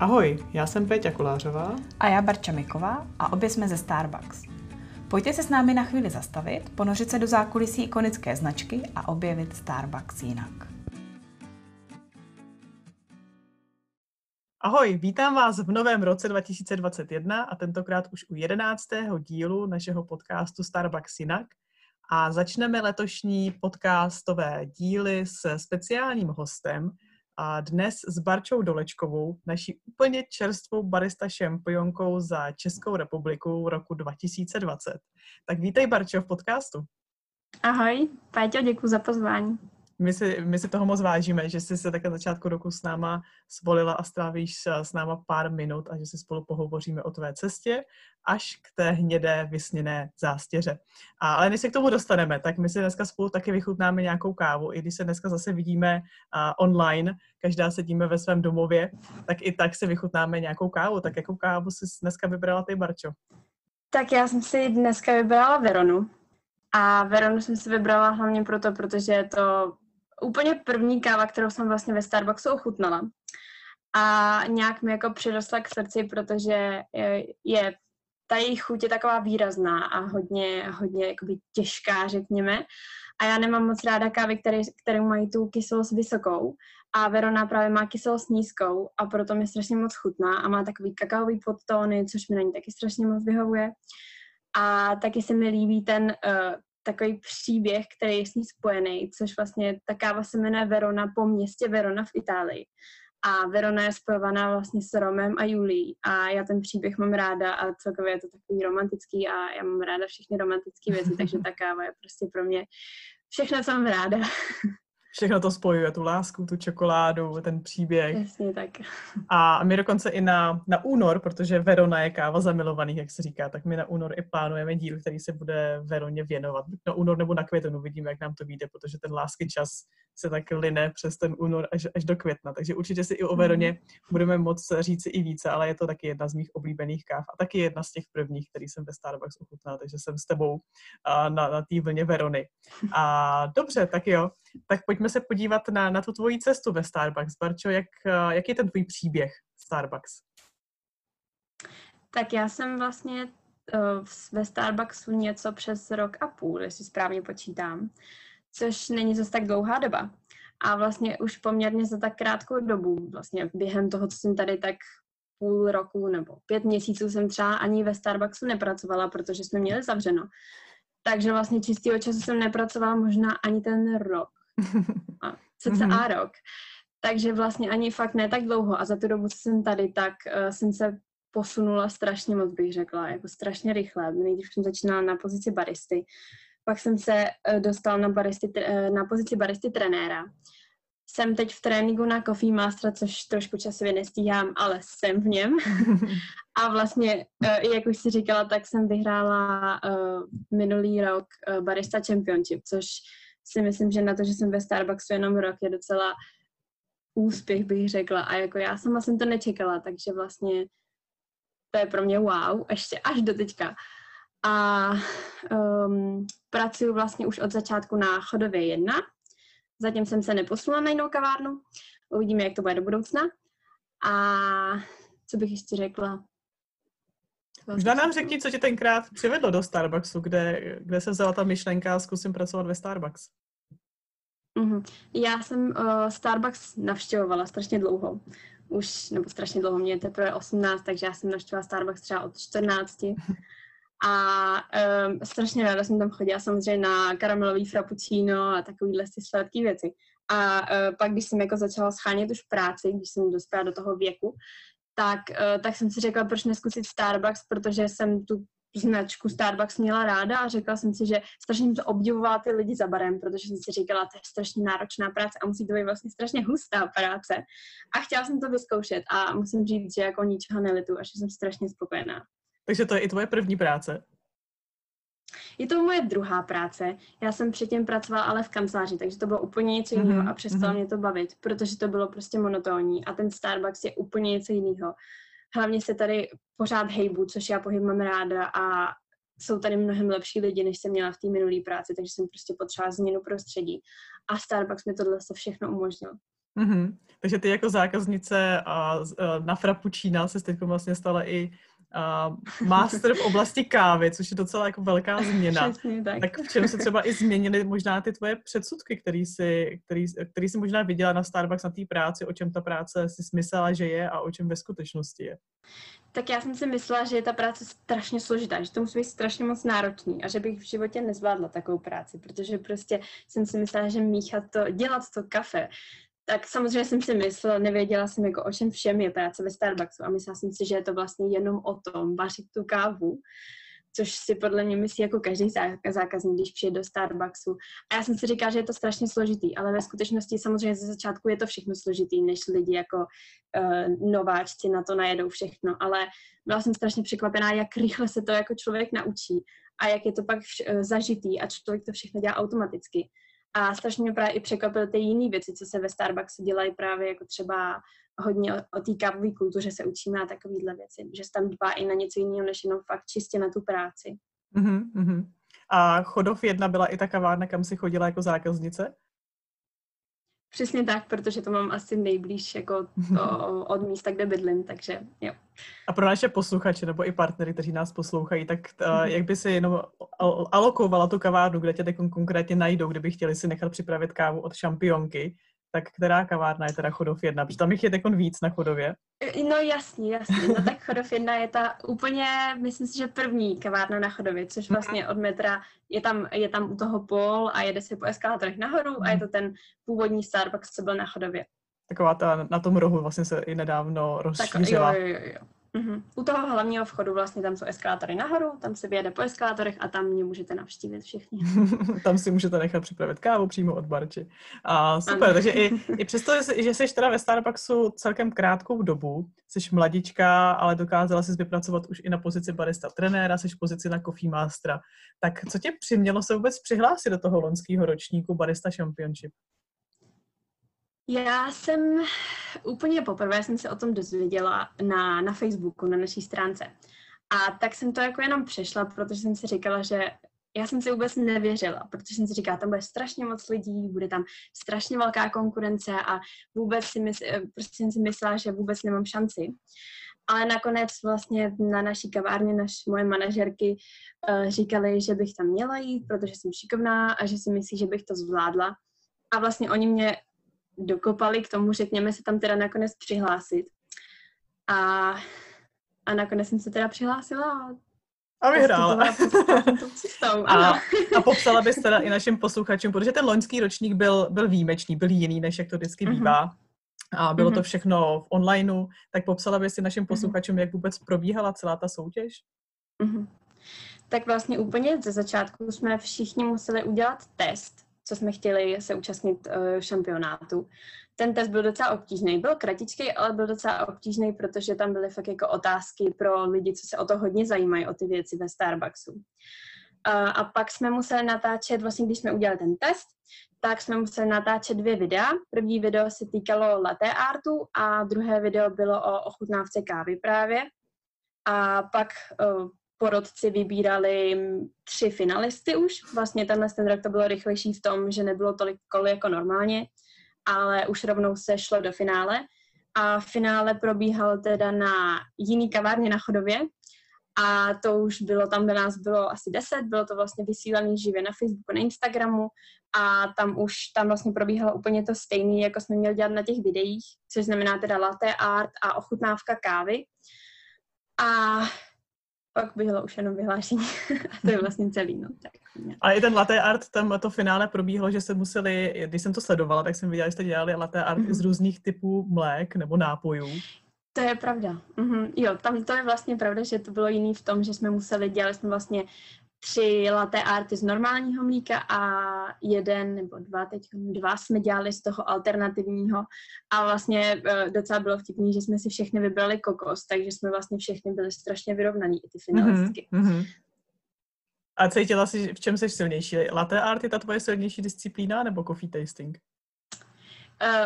Ahoj, já jsem Péťa Kolářová. A já Barča Miková a obě jsme ze Starbucks. Pojďte se s námi na chvíli zastavit, ponořit se do zákulisí ikonické značky a objevit Starbucks jinak. Ahoj, vítám vás v novém roce 2021 a tentokrát už u jedenáctého dílu našeho podcastu Starbucks jinak. A začneme letošní podcastové díly s speciálním hostem, a dnes s Barčou Dolečkovou, naší úplně čerstvou barista šampionkou za Českou republiku roku 2020. Tak vítej Barčo v podcastu. Ahoj, Páťo, děkuji za pozvání my si, my si toho moc vážíme, že jsi se také začátku roku s náma svolila a strávíš s náma pár minut a že si spolu pohovoříme o tvé cestě až k té hnědé vysněné zástěře. A, ale než se k tomu dostaneme, tak my si dneska spolu taky vychutnáme nějakou kávu, i když se dneska zase vidíme uh, online, každá sedíme ve svém domově, tak i tak si vychutnáme nějakou kávu. Tak jakou kávu jsi dneska vybrala ty, Barčo? Tak já jsem si dneska vybrala Veronu. A Veronu jsem si vybrala hlavně proto, protože je to úplně první káva, kterou jsem vlastně ve Starbucksu ochutnala. A nějak mi jako přirostla k srdci, protože je, je ta jejich chuť je taková výrazná a hodně, hodně jakoby těžká, řekněme. A já nemám moc ráda kávy, které, které mají tu kyselost vysokou. A Verona právě má kyselost nízkou a proto mi strašně moc chutná a má takový kakaový podtóny, což mi na ní taky strašně moc vyhovuje. A taky se mi líbí ten uh, takový příběh, který je s ní spojený, což vlastně ta káva se jmenuje Verona po městě Verona v Itálii. A Verona je spojovaná vlastně s Romem a Julí. A já ten příběh mám ráda a celkově je to takový romantický a já mám ráda všechny romantické věci, takže ta káva je prostě pro mě všechno, co mám ráda. Všechno to spojuje, tu lásku, tu čokoládu, ten příběh. Jasně tak. A my dokonce i na, na únor, protože Verona je káva zamilovaných, jak se říká, tak my na únor i plánujeme díl, který se bude Veroně věnovat. Na únor nebo na květen, uvidíme, jak nám to vyjde, protože ten lásky čas se tak line přes ten únor až, až do května. Takže určitě si i o Veroně mm. budeme moc říct i více, ale je to taky jedna z mých oblíbených káv a taky jedna z těch prvních, který jsem ve Starbucks ochutnal, takže jsem s tebou na, na té vlně Verony. A dobře, tak jo, tak pojďme se podívat na, na tu tvoji cestu ve Starbucks. Barčo, jak, jak je ten tvůj příběh Starbucks? Tak já jsem vlastně uh, ve Starbucksu něco přes rok a půl, jestli správně počítám což není zase tak dlouhá doba. A vlastně už poměrně za tak krátkou dobu, vlastně během toho, co jsem tady tak půl roku nebo pět měsíců jsem třeba ani ve Starbucksu nepracovala, protože jsme měli zavřeno. Takže vlastně čistého času jsem nepracovala možná ani ten rok. A cca mm-hmm. rok. Takže vlastně ani fakt ne tak dlouho. A za tu dobu, co jsem tady, tak uh, jsem se posunula strašně moc, bych řekla, jako strašně rychle. Nejdřív jsem začínala na pozici baristy. Pak jsem se eh, dostal na, baristy, eh, na pozici baristy trenéra. Jsem teď v tréninku na Coffee Master, což trošku časově nestíhám, ale jsem v něm. A vlastně, eh, jak už si říkala, tak jsem vyhrála minulý rok Barista Championship, což si myslím, že na to, že jsem ve Starbucksu jenom rok, je docela úspěch, bych řekla. A jako já sama jsem to nečekala, takže vlastně to je pro mě wow, ještě až do teďka a um, pracuji vlastně už od začátku na chodově jedna. Zatím jsem se neposunula na jinou kavárnu. Uvidíme, jak to bude do budoucna. A co bych ještě řekla? Možná nám řekni, co tě tenkrát přivedlo do Starbucksu, kde, kde se vzala ta myšlenka a zkusím pracovat ve Starbucks. Mm-hmm. Já jsem uh, Starbucks navštěvovala strašně dlouho. Už, nebo strašně dlouho, mě je teprve 18, takže já jsem navštěvovala Starbucks třeba od 14. A um, strašně ráda jsem tam chodila samozřejmě na karamelový frappuccino a takovýhle si sladké věci. A uh, pak, když jsem jako začala schánět už práci, když jsem dospěla do toho věku, tak, uh, tak jsem si řekla, proč neskusit Starbucks, protože jsem tu značku Starbucks měla ráda a řekla jsem si, že strašně to obdivovala ty lidi za barem, protože jsem si říkala, to je strašně náročná práce a musí to být vlastně strašně hustá práce. A chtěla jsem to vyzkoušet a musím říct, že jako ničeho nelitu a že jsem strašně spokojená. Takže to je i tvoje první práce? Je to moje druhá práce. Já jsem předtím pracovala ale v kanceláři, takže to bylo úplně něco jiného mm-hmm. a přestalo mm-hmm. mě to bavit, protože to bylo prostě monotónní a ten Starbucks je úplně něco jiného. Hlavně se tady pořád hejbu, což já pohyb mám ráda a jsou tady mnohem lepší lidi, než jsem měla v té minulé práci, takže jsem prostě potřebovala změnu prostředí. A Starbucks mi tohle všechno umožnil. Mm-hmm. Takže ty jako zákaznice a, a na Frappuccina se teď vlastně stala i a, master v oblasti kávy, což je docela jako velká změna. Přesně tak. tak v čem se třeba i změnily možná ty tvoje předsudky, který jsi, který, který jsi možná viděla na Starbucks na té práci, o čem ta práce si smyslela, že je a o čem ve skutečnosti je? Tak já jsem si myslela, že je ta práce strašně složitá, že to musí být strašně moc náročný a že bych v životě nezvládla takovou práci, protože prostě jsem si myslela, že míchat to, dělat to kafe, tak samozřejmě jsem si myslela, nevěděla jsem jako o čem všem je práce ve Starbucksu a myslela jsem si, že je to vlastně jenom o tom vařit tu kávu, což si podle mě myslí jako každý zákazník, když přijde do Starbucksu. A já jsem si říkala, že je to strašně složitý, ale ve skutečnosti samozřejmě ze začátku je to všechno složitý, než lidi jako uh, nováčci na to najedou všechno, ale byla jsem strašně překvapená, jak rychle se to jako člověk naučí a jak je to pak vš- uh, zažitý a člověk to všechno dělá automaticky. A strašně mě právě i překvapily ty jiné věci, co se ve Starbucksu dělají právě jako třeba hodně o, o té kávové kultuře se učíme na takovéhle věci, že se tam dbá i na něco jiného, než jenom fakt čistě na tu práci. Mm-hmm. A Chodov jedna byla i ta kavárna, kam si chodila jako zákaznice? Přesně tak, protože to mám asi nejblíž jako to od místa, kde bydlím, takže jo. A pro naše posluchače nebo i partnery, kteří nás poslouchají, tak uh, jak by si jenom alokovala tu kavárnu, kde tě teď konkrétně najdou, kdyby chtěli si nechat připravit kávu od šampionky, tak která kavárna je teda Chodov 1? Protože tam jich je teď víc na Chodově. No jasně, jasně. No tak Chodov 1 je ta úplně, myslím si, že první kavárna na Chodově, což mhm. vlastně od metra je tam, je tam u toho pol a jede se po eskalátorech nahoru a je mhm. to ten původní Starbucks, co byl na Chodově. Taková ta na tom rohu vlastně se i nedávno rozšířila. Tak, jo, jo, jo. Uh-huh. U toho hlavního vchodu vlastně tam jsou eskalátory nahoru, tam se vyjede po eskalátorech a tam mě můžete navštívit všichni. tam si můžete nechat připravit kávu přímo od barči. A super, ano. takže i, i přesto, že jsi teda ve Starbucksu celkem krátkou dobu, jsi mladička, ale dokázala jsi vypracovat už i na pozici barista trenéra, jsi v pozici na Coffee Mastera. Tak co tě přimělo se vůbec přihlásit do toho loňského ročníku Barista Championship? Já jsem úplně poprvé jsem se o tom dozvěděla na, na Facebooku, na naší stránce. A tak jsem to jako jenom přešla, protože jsem si říkala, že já jsem si vůbec nevěřila, protože jsem si říkala, tam bude strašně moc lidí, bude tam strašně velká konkurence a vůbec si mysl, prostě jsem si myslela, že vůbec nemám šanci. Ale nakonec vlastně na naší kavárně naš, moje manažerky uh, říkali, že bych tam měla jít, protože jsem šikovná a že si myslí, že bych to zvládla. A vlastně oni mě dokopali k tomu, řekněme, se tam teda nakonec přihlásit. A, a nakonec jsem se teda přihlásila a vyhrála. A, a popsala bys teda i našim posluchačům, protože ten loňský ročník byl, byl výjimečný, byl jiný, než jak to vždycky mm-hmm. bývá. A bylo mm-hmm. to všechno v onlineu, tak popsala bys si našim mhm. posluchačům, mm-hmm. jak vůbec probíhala celá ta soutěž? Mm-hmm. Tak vlastně úplně ze začátku jsme všichni museli udělat test, co jsme chtěli se účastnit uh, šampionátu. Ten test byl docela obtížný. Byl kratičký, ale byl docela obtížný, protože tam byly fakt jako otázky pro lidi, co se o to hodně zajímají, o ty věci ve Starbucksu. A pak jsme museli natáčet, vlastně když jsme udělali ten test, tak jsme museli natáčet dvě videa. První video se týkalo latte artu a druhé video bylo o ochutnávce kávy právě. A pak uh, porodci vybírali tři finalisty už. Vlastně tenhle ten rok to bylo rychlejší v tom, že nebylo tolik kol jako normálně, ale už rovnou se šlo do finále. A finále probíhal teda na jiný kavárně na Chodově, a to už bylo, tam do nás bylo asi deset, bylo to vlastně vysílané živě na Facebooku, na Instagramu a tam už, tam vlastně probíhalo úplně to stejné, jako jsme měli dělat na těch videích, což znamená teda latte art a ochutnávka kávy. A pak bylo už jenom vyhlášení a to je vlastně celý. No, tak. A i ten latte art, tam to finále probíhalo, že se museli, když jsem to sledovala, tak jsem viděla, že jste dělali latte art mm-hmm. z různých typů mlék nebo nápojů. To je pravda. Mm-hmm. Jo, tam to je vlastně pravda, že to bylo jiný v tom, že jsme museli, dělat jsme vlastně tři latte arty z normálního mlíka a jeden nebo dva, teď dva jsme dělali z toho alternativního a vlastně uh, docela bylo vtipný, že jsme si všechny vybrali kokos, takže jsme vlastně všechny byli strašně vyrovnaní, i ty finalistky. Mm-hmm. A cítila jsi, v čem jsi silnější? Latte art je ta tvoje silnější disciplína nebo coffee tasting?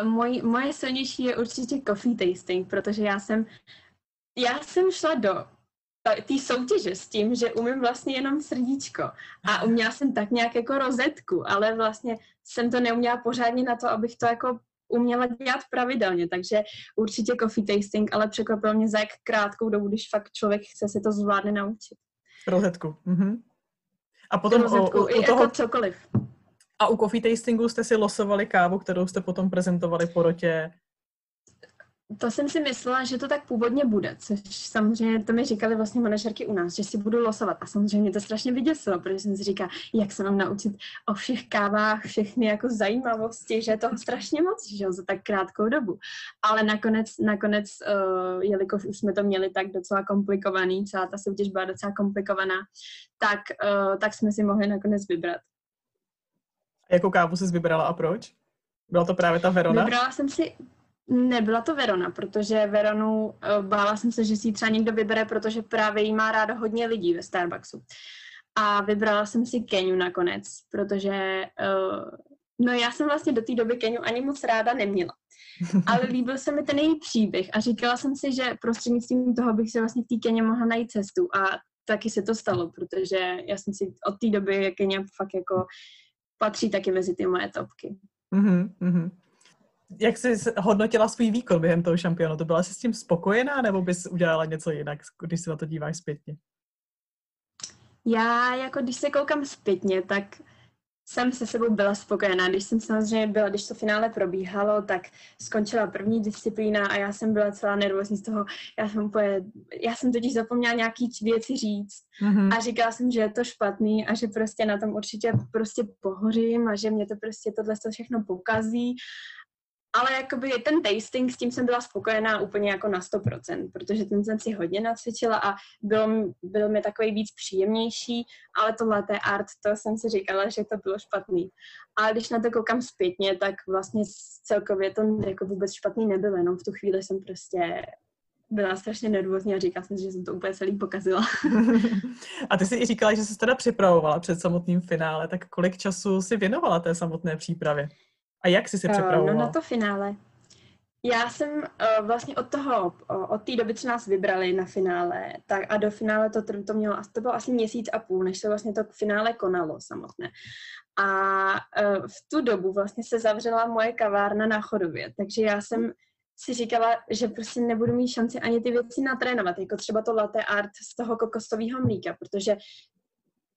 Uh, moj, moje silnější je určitě coffee tasting, protože já jsem já jsem šla do té soutěže s tím, že umím vlastně jenom srdíčko. A uměla jsem tak nějak jako rozetku, ale vlastně jsem to neuměla pořádně na to, abych to jako uměla dělat pravidelně, takže určitě coffee tasting, ale překvapilo mě za jak krátkou dobu, když fakt člověk chce se to zvládne naučit. Rozetku. Mhm. A potom Rozetku, o, o, i u toho, jako cokoliv. a u coffee tastingu jste si losovali kávu, kterou jste potom prezentovali porotě. To jsem si myslela, že to tak původně bude, což samozřejmě to mi říkali vlastně manažerky u nás, že si budu losovat. A samozřejmě mě to strašně vyděsilo, protože jsem si říkala, jak se mám naučit o všech kávách, všechny jako zajímavosti, že je toho strašně moc, že jo, za tak krátkou dobu. Ale nakonec, nakonec uh, jelikož už jsme to měli tak docela komplikovaný, celá ta soutěž byla docela komplikovaná, tak, uh, tak jsme si mohli nakonec vybrat. Jakou kávu jsi vybrala a proč? Byla to právě ta Verona? Vybrala jsem si, Nebyla to Verona, protože Veronu uh, bála jsem se, že si ji třeba někdo vybere, protože právě jí má ráda hodně lidí ve Starbucksu. A vybrala jsem si Keniu nakonec, protože uh, no já jsem vlastně do té doby Keniu ani moc ráda neměla. Ale líbil se mi ten její příběh a říkala jsem si, že prostřednictvím toho bych se vlastně v té Keně mohla najít cestu a taky se to stalo, protože já jsem si od té doby Kenia fakt jako patří taky mezi ty moje topky. Mm-hmm jak jsi hodnotila svůj výkon během toho šampionu? Byla jsi s tím spokojená, nebo bys udělala něco jinak, když se na to díváš zpětně? Já, jako když se koukám zpětně, tak jsem se sebou byla spokojená. Když jsem samozřejmě byla, když to finále probíhalo, tak skončila první disciplína a já jsem byla celá nervózní z toho. Já jsem, úplně, já jsem totiž zapomněla nějaký věci říct mm-hmm. a říkala jsem, že je to špatný a že prostě na tom určitě prostě pohořím a že mě to prostě tohle všechno pokazí ale jakoby ten tasting, s tím jsem byla spokojená úplně jako na 100%, protože ten jsem si hodně nacvičila a byl, byl mi takový víc příjemnější, ale to latte art, to jsem si říkala, že to bylo špatný. Ale když na to koukám zpětně, tak vlastně celkově to jako vůbec špatný nebylo, jenom v tu chvíli jsem prostě byla strašně nervózní a říkala jsem si, že jsem to úplně celý pokazila. a ty jsi i říkala, že jsi teda připravovala před samotným finále, tak kolik času si věnovala té samotné přípravě? A jak jsi se připravovala? No na to finále. Já jsem uh, vlastně od toho, uh, od té doby, co nás vybrali na finále, tak a do finále to, to mělo, to bylo asi měsíc a půl, než se vlastně to finále konalo samotné. A uh, v tu dobu vlastně se zavřela moje kavárna na chodově, takže já jsem si říkala, že prostě nebudu mít šanci ani ty věci natrénovat, jako třeba to latte art z toho kokosového mlíka, protože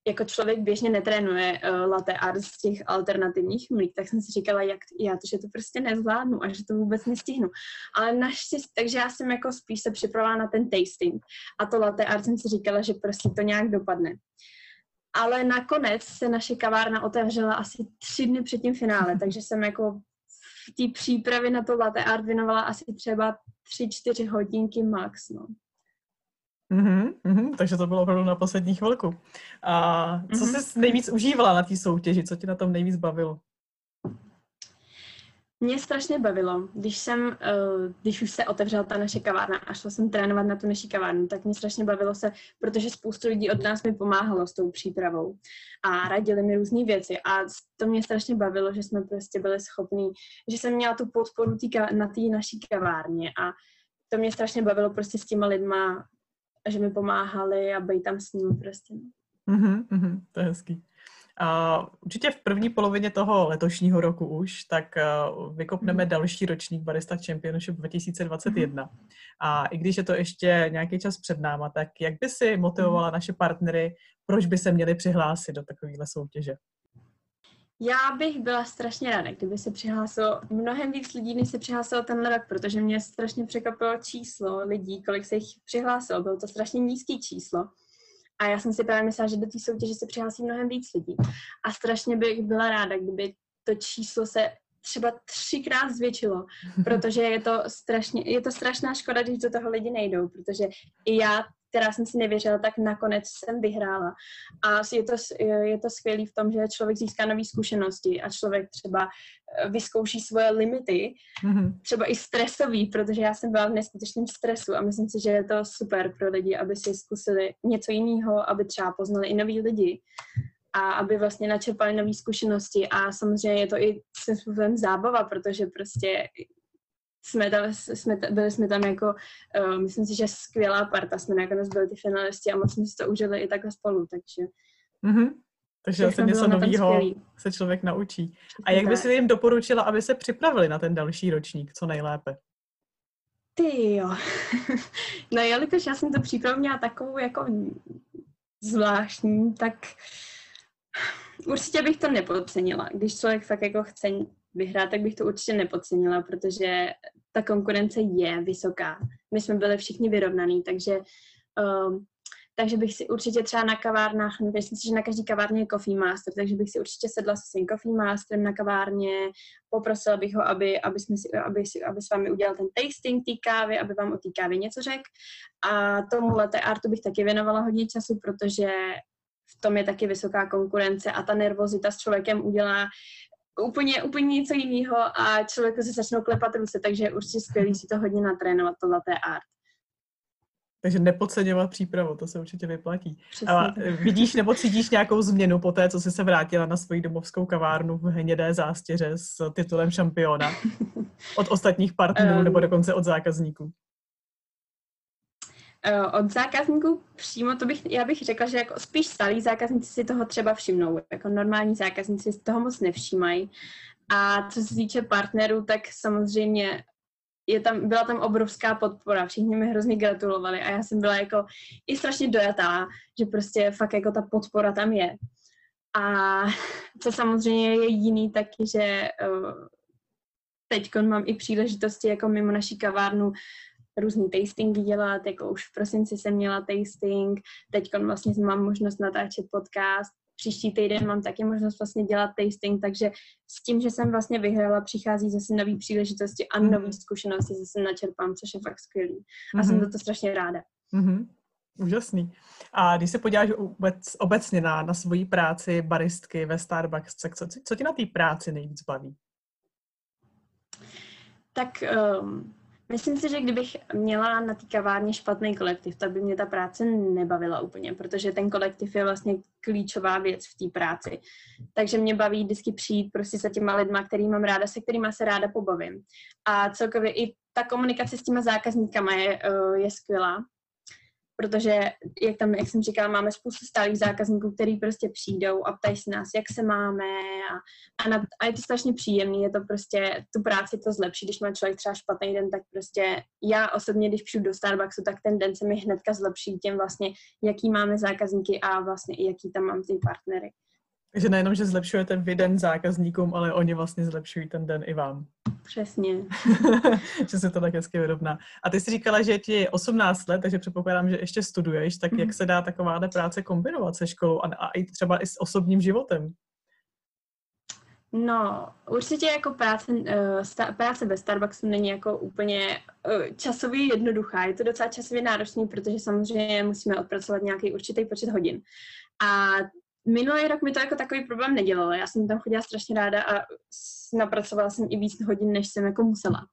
jako člověk běžně netrénuje uh, latte art z těch alternativních mlík, tak jsem si říkala, jak já to, že to prostě nezvládnu a že to vůbec nestihnu. Ale naštěstí, takže já jsem jako spíš se připravila na ten tasting a to latte art jsem si říkala, že prostě to nějak dopadne. Ale nakonec se naše kavárna otevřela asi tři dny před tím finále, takže jsem jako v té přípravě na to latte art věnovala asi třeba tři, čtyři hodinky max, no. Mm-hmm, mm-hmm, takže to bylo opravdu na poslední chvilku. A co mm-hmm. jsi nejvíc užívala na té soutěži? Co ti na tom nejvíc bavilo? Mě strašně bavilo, když jsem, uh, když už se otevřela ta naše kavárna a šla jsem trénovat na tu naši kavárnu, tak mě strašně bavilo se, protože spoustu lidí od nás mi pomáhalo s tou přípravou a radili mi různé věci a to mě strašně bavilo, že jsme prostě byli schopní, že jsem měla tu podporu tý, na té naší kavárně a to mě strašně bavilo prostě s těma lidma a že mi pomáhali a být tam s ním prostě. Mm-hmm, mm-hmm, to je hezký. A určitě v první polovině toho letošního roku už, tak uh, vykopneme mm. další ročník Barista Championship 2021. Mm. A i když je to ještě nějaký čas před náma, tak jak by si motivovala mm. naše partnery, proč by se měli přihlásit do takovéhle soutěže? Já bych byla strašně ráda, kdyby se přihlásilo mnohem víc lidí, než se přihlásilo ten rok, protože mě strašně překvapilo číslo lidí, kolik se jich přihlásilo. Bylo to strašně nízký číslo. A já jsem si právě myslela, že do té soutěže se přihlásí mnohem víc lidí. A strašně bych byla ráda, kdyby to číslo se třeba třikrát zvětšilo, protože je to, strašně, je to strašná škoda, když do toho lidi nejdou, protože i já která jsem si nevěřila, tak nakonec jsem vyhrála. A je to, je to skvělé v tom, že člověk získá nové zkušenosti a člověk třeba eh, vyzkouší svoje limity, mm-hmm. třeba i stresový, protože já jsem byla v neskutečném stresu a myslím si, že je to super pro lidi, aby si zkusili něco jiného, aby třeba poznali i noví lidi a aby vlastně načerpali nové zkušenosti a samozřejmě je to i svým způsobem zábava, protože prostě jsme tam, jsme, byli jsme tam jako, uh, myslím si, že skvělá parta, jsme nakonec byli ty finalisti a moc jsme si to užili i takhle spolu, takže. Mm-hmm. Takže zase něco nového se člověk naučí. A jak by si jim doporučila, aby se připravili na ten další ročník, co nejlépe? Ty jo. no jelikož já jsem to přípravu měla takovou jako zvláštní, tak určitě bych to nepodcenila. Když člověk fakt jako chce vyhrát, tak bych to určitě nepodcenila, protože ta konkurence je vysoká. My jsme byli všichni vyrovnaní, takže um, takže bych si určitě třeba na kavárnách, myslím si, že na každý kavárně je Coffee Master, takže bych si určitě sedla se svým Coffee Masterem na kavárně, poprosila bych ho, aby, aby, jsme si, aby, si, aby s vámi udělal ten tasting té kávy, aby vám o té kávě něco řekl. A tomu té artu bych taky věnovala hodně času, protože v tom je taky vysoká konkurence a ta nervozita s člověkem udělá úplně, úplně něco jiného a člověku se začnou klepat ruce, takže je určitě skvělý si to hodně natrénovat, to té art. Takže nepodceňovat přípravu, to se určitě vyplatí. A vidíš nebo cítíš nějakou změnu po té, co jsi se vrátila na svoji domovskou kavárnu v hnědé zástěře s titulem šampiona od ostatních partnerů um, nebo dokonce od zákazníků? Eh, od zákazníků přímo to bych, já bych řekla, že jako spíš stálí zákazníci si toho třeba všimnou. Jako normální zákazníci si toho moc nevšímají. A co se týče partnerů, tak samozřejmě je tam, byla tam obrovská podpora, všichni mi hrozně gratulovali a já jsem byla jako i strašně dojatá, že prostě fakt jako ta podpora tam je. A co samozřejmě je jiný taky, že uh, teď mám i příležitosti jako mimo naší kavárnu různý tastingy dělat, jako už v prosinci jsem měla tasting, teď vlastně mám možnost natáčet podcast, příští týden mám taky možnost vlastně dělat tasting, takže s tím, že jsem vlastně vyhrála, přichází zase nové příležitosti a mhm. nové zkušenosti zase načerpám, což je fakt skvělý. A mm-hmm. jsem mhm. za to strašně ráda. Mm-hmm. Úžasný. A když se podíváš obec, obecně na, na svoji práci baristky ve Starbucks, tak co, co tě na té práci nejvíc baví? Tak um, Myslím si, že kdybych měla na té kavárně špatný kolektiv, tak by mě ta práce nebavila úplně, protože ten kolektiv je vlastně klíčová věc v té práci. Takže mě baví vždycky přijít prostě za těma lidma, který mám ráda, se kterými se ráda pobavím. A celkově i ta komunikace s těma zákazníkama je, eh, je skvělá protože, jak tam, jak jsem říkala, máme spoustu stálých zákazníků, který prostě přijdou a ptají se nás, jak se máme a, a, na, a je to strašně příjemný, je to prostě, tu práci to zlepší, když má člověk třeba špatný den, tak prostě já osobně, když přijdu do Starbucksu, tak ten den se mi hnedka zlepší těm vlastně, jaký máme zákazníky a vlastně i jaký tam mám ty partnery. Takže nejenom, že zlepšujete vy den zákazníkům, ale oni vlastně zlepšují ten den i vám. Přesně. že se to tak hezky vyrovná. A ty jsi říkala, že ti je 18 let, takže předpokládám, že ještě studuješ, tak jak se dá taková práce kombinovat se školou a, a i třeba i s osobním životem? No, určitě jako práce, sta, práce ve Starbucksu není jako úplně uh, časově jednoduchá. Je to docela časově náročný, protože samozřejmě musíme odpracovat nějaký určitý počet hodin. A minulý rok mi to jako takový problém nedělalo. Já jsem tam chodila strašně ráda a napracovala jsem i víc hodin, než jsem jako musela.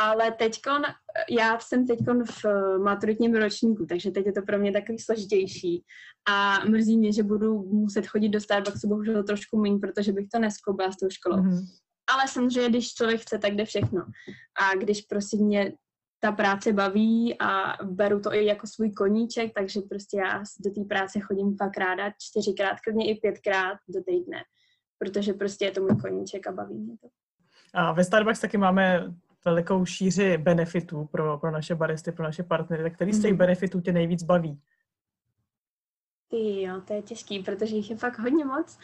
Ale teďkon, já jsem teďkon v maturitním ročníku, takže teď je to pro mě takový složitější. A mrzí mě, že budu muset chodit do Starbucksu bohužel trošku méně, protože bych to neskloubila s tou školou. Mm-hmm. Ale samozřejmě, když člověk chce, tak jde všechno. A když prostě mě ta práce baví a beru to i jako svůj koníček, takže prostě já do té práce chodím fakt ráda, čtyřikrát, klidně i pětkrát do týdne, protože prostě je to můj koníček a baví mě to. A ve Starbucks taky máme velikou šíři benefitů pro, pro naše baristy, pro naše partnery. Tak který z těch mm. benefitů tě nejvíc baví? Ty jo, to je těžký, protože jich je fakt hodně moc,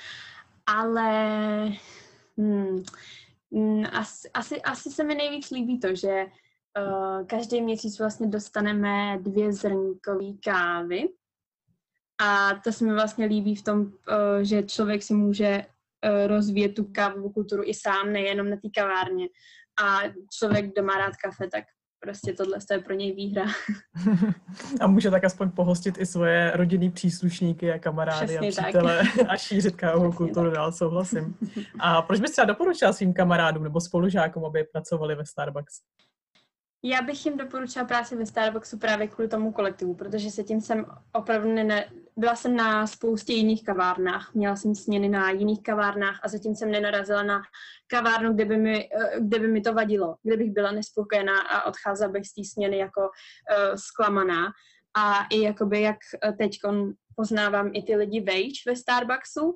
ale hmm, hmm asi, asi, asi se mi nejvíc líbí to, že každý měsíc vlastně dostaneme dvě zrnkové kávy. A to se mi vlastně líbí v tom, uh, že člověk si může uh, rozvíjet tu kávovou kulturu i sám, nejenom na té kavárně. A člověk, kdo má rád kafe, tak prostě tohle je pro něj výhra. a může tak aspoň pohostit i svoje rodinný příslušníky a kamarády Přesně a přítele tak. a šířit kávovou kulturu dál, souhlasím. A proč bys třeba doporučila svým kamarádům nebo spolužákům, aby pracovali ve Starbucks? Já bych jim doporučila práci ve Starbucksu právě kvůli tomu kolektivu, protože se tím jsem opravdu ne... Byla jsem na spoustě jiných kavárnách, měla jsem směny na jiných kavárnách a zatím jsem nenarazila na kavárnu, kde by mi, eh, kde by mi to vadilo, kde bych byla nespokojená a odcházela bych z té směny jako uh, zklamaná. A i jakoby jak teď poznávám i ty lidi vejš ve Starbucksu,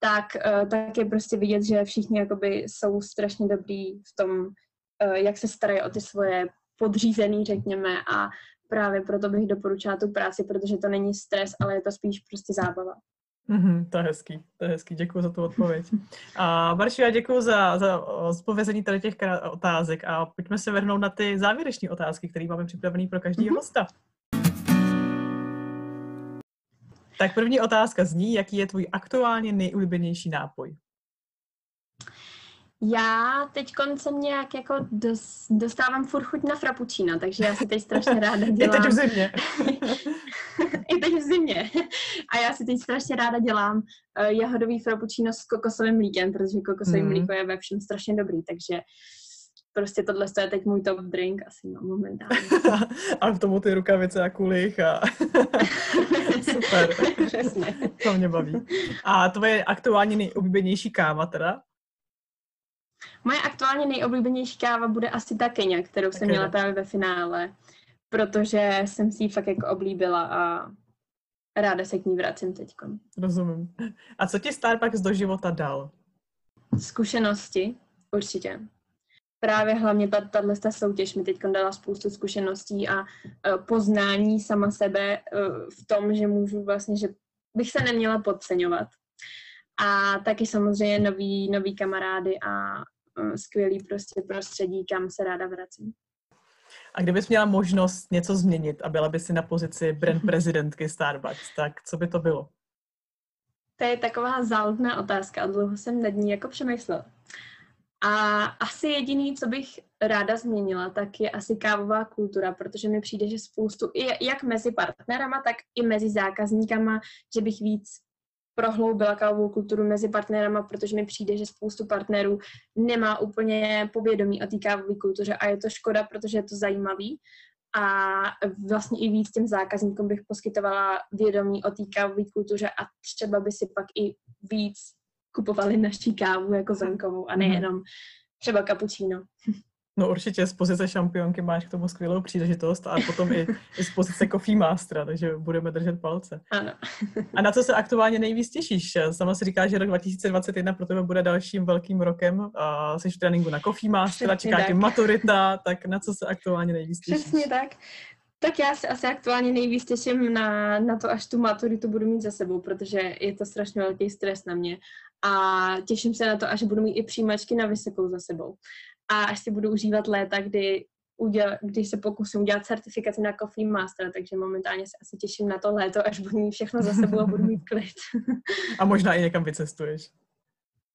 tak, uh, tak je prostě vidět, že všichni jakoby jsou strašně dobrý v tom, uh, jak se starají o ty svoje podřízený, řekněme, a právě proto bych doporučila tu práci, protože to není stres, ale je to spíš prostě zábava. Mm-hmm, to je hezký, to je hezký, děkuji za tu odpověď. A Barši, já děkuji za, za zpovězení tady těch otázek a pojďme se vrhnout na ty závěrečné otázky, které máme připravené pro každého mm-hmm. hosta. Tak první otázka zní, jaký je tvůj aktuálně nejoblíbenější nápoj? Já teď koncem nějak jako dos, dostávám furt chuť na frappuccino, takže já si teď strašně ráda dělám. I teď v zimě. I teď v zimě. A já si teď strašně ráda dělám uh, jahodový frappuccino s kokosovým mlíkem, protože kokosový mm. mlíko je ve všem strašně dobrý, takže prostě tohle je teď můj top drink asi no, momentálně. a v tomu ty rukavice a kulich a super. Přesně. to mě baví. A tvoje aktuálně nejoblíbenější káva teda? Moje aktuálně nejoblíbenější káva bude asi ta Kenya, kterou jsem měla právě ve finále, protože jsem si ji fakt jako oblíbila a ráda se k ní vracím teď. Rozumím. A co ti Starbucks do života dal? Zkušenosti, určitě. Právě hlavně ta, tahle ta soutěž mi teď dala spoustu zkušeností a uh, poznání sama sebe uh, v tom, že můžu vlastně, že bych se neměla podceňovat. A taky samozřejmě nový, nový kamarády a skvělý prostě prostředí, kam se ráda vracím. A kdybys měla možnost něco změnit a byla by si na pozici brand prezidentky Starbucks, tak co by to bylo? To je taková záludná otázka a dlouho jsem nad ní jako přemýšlela. A asi jediný, co bych ráda změnila, tak je asi kávová kultura, protože mi přijde, že spoustu, jak mezi partnerama, tak i mezi zákazníkama, že bych víc prohloubila kávovou kulturu mezi partnerama, protože mi přijde, že spoustu partnerů nemá úplně povědomí o té kávové kultuře a je to škoda, protože je to zajímavý. A vlastně i víc těm zákazníkům bych poskytovala vědomí o té kávové kultuře a třeba by si pak i víc kupovali naší kávu jako venkovou a nejenom třeba cappuccino. No určitě z pozice šampionky máš k tomu skvělou příležitost a potom i, i z pozice Coffee Mastera, takže budeme držet palce. Ano. a na co se aktuálně nejvíc těšíš? Sama si říká, že rok 2021 pro tebe bude dalším velkým rokem. A jsi v tréninku na Coffee Mastera, čeká tě maturita, tak na co se aktuálně nejvíc těšíš? Přesně tak. Tak já se asi aktuálně nejvíc těším na, na to, až tu maturitu budu mít za sebou, protože je to strašně velký stres na mě. A těším se na to, až budu mít i přijímačky na vysokou za sebou a až si budu užívat léta, kdy uděl, když se pokusím udělat certifikaci na Coffee Master, takže momentálně se asi těším na to léto, až budu mít všechno za sebou a budu mít klid. a možná i někam vycestuješ.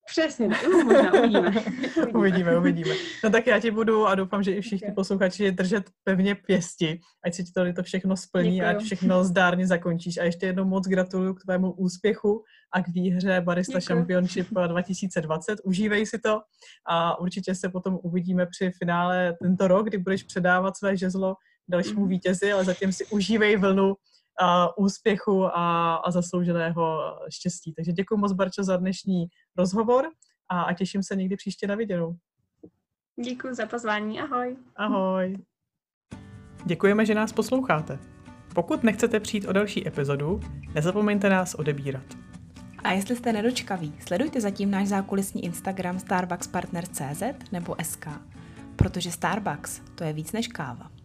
Přesně, tak. Uh, možná uvidíme. uvidíme. uvidíme, No tak já ti budu a doufám, že i všichni posluchači držet pevně pěsti, ať se ti to, to všechno splní, Děkuju. ať všechno zdárně zakončíš. A ještě jednou moc gratuluju k tvému úspěchu a k výhře Barista Děkuju. Championship 2020. Užívej si to a určitě se potom uvidíme při finále tento rok, kdy budeš předávat své žezlo dalšímu mm. vítězi, ale zatím si užívej vlnu a úspěchu a, a zaslouženého štěstí. Takže děkuji moc, Barčo, za dnešní rozhovor a, a těším se někdy příště na viděnou. Děkuji za pozvání, ahoj. Ahoj. Děkujeme, že nás posloucháte. Pokud nechcete přijít o další epizodu, nezapomeňte nás odebírat. A jestli jste nedočkaví, sledujte zatím náš zákulisní Instagram starbuckspartner.cz nebo SK, protože Starbucks to je víc než káva.